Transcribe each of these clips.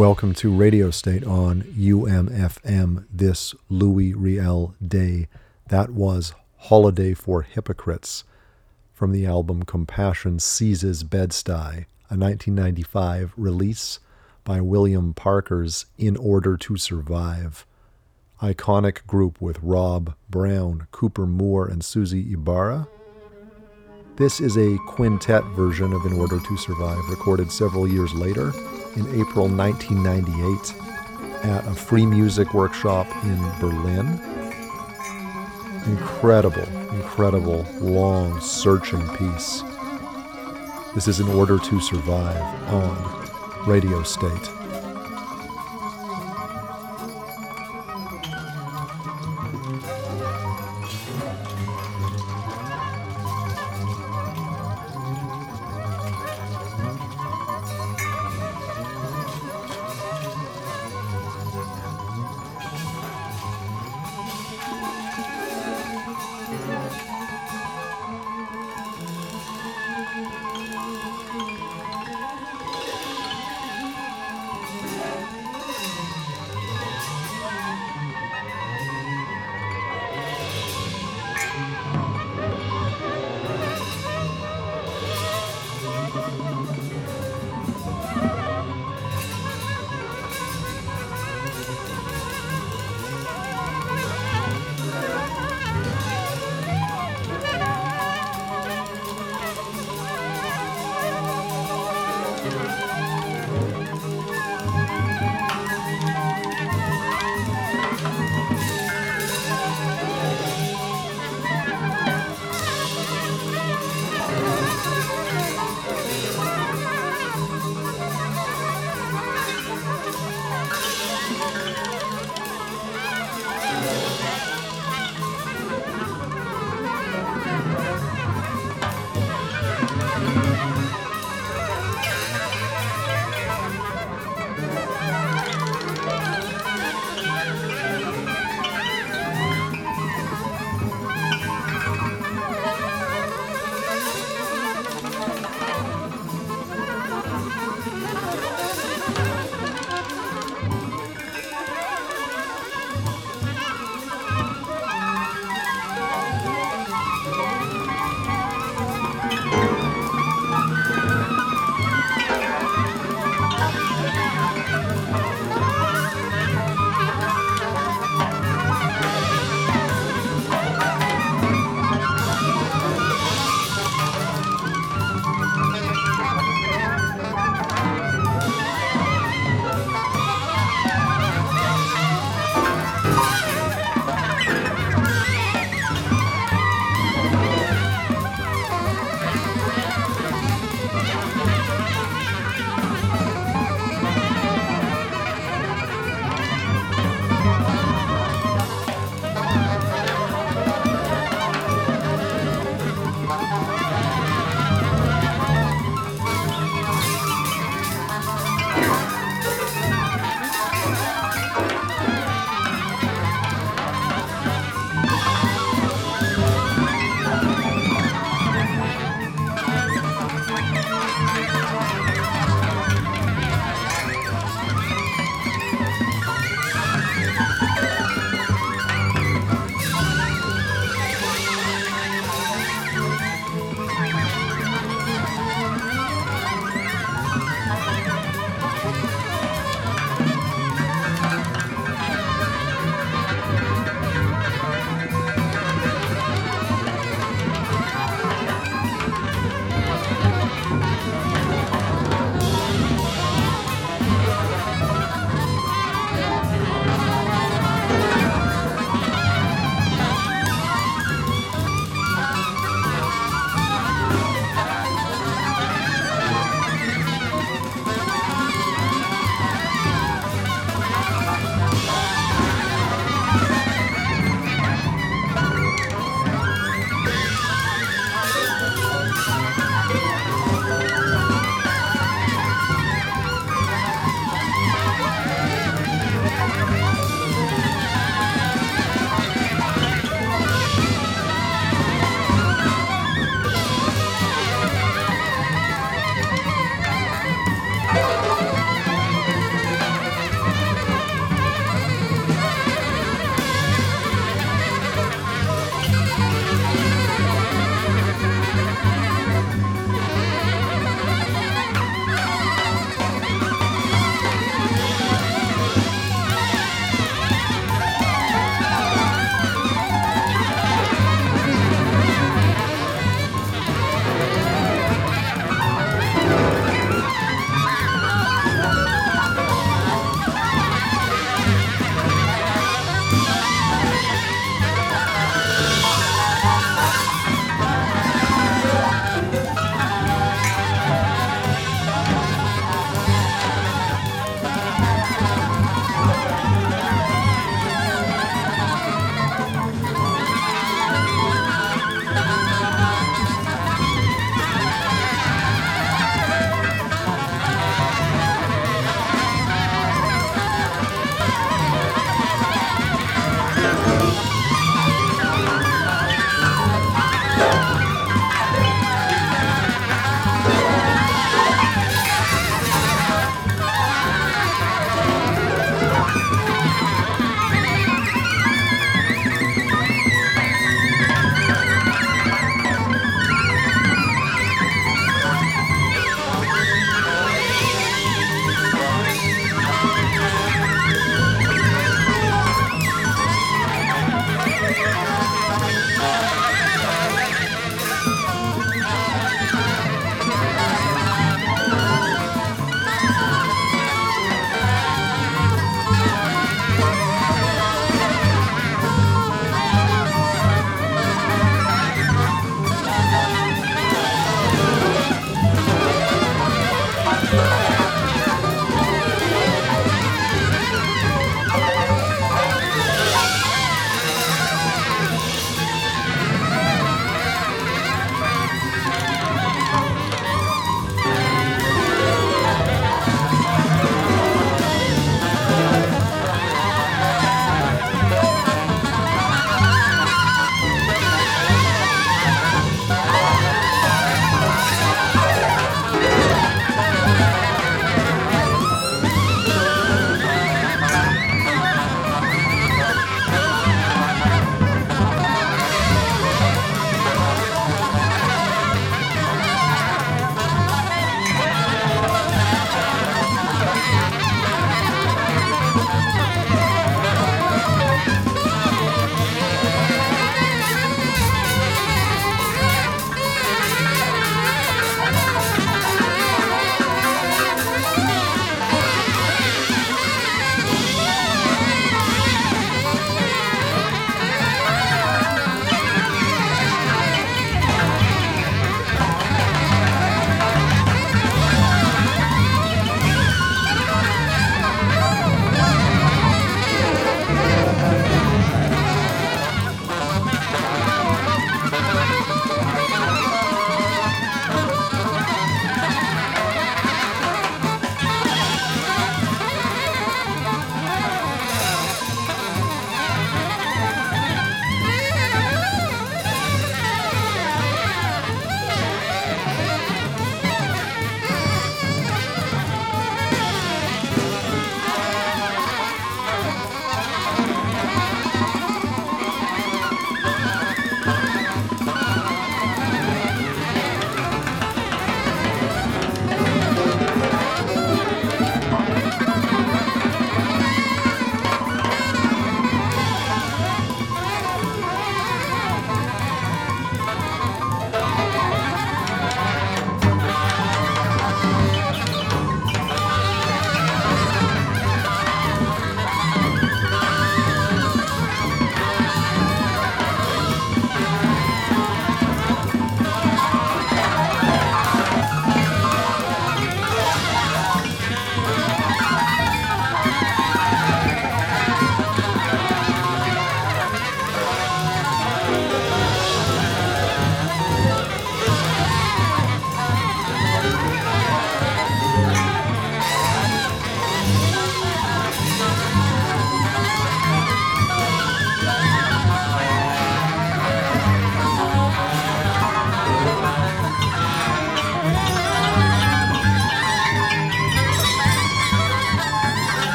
Welcome to Radio State on UMFM this Louis Riel day. That was Holiday for Hypocrites from the album Compassion Seizes Bed-Stuy, a 1995 release by William Parker's In Order to Survive. Iconic group with Rob Brown, Cooper Moore, and Susie Ibarra. This is a quintet version of In Order to Survive, recorded several years later in April 1998 at a free music workshop in Berlin. Incredible, incredible, long, searching piece. This is In Order to Survive on Radio State.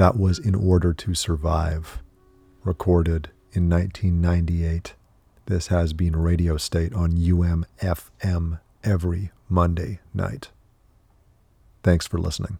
That was In Order to Survive, recorded in 1998. This has been Radio State on UMFM every Monday night. Thanks for listening.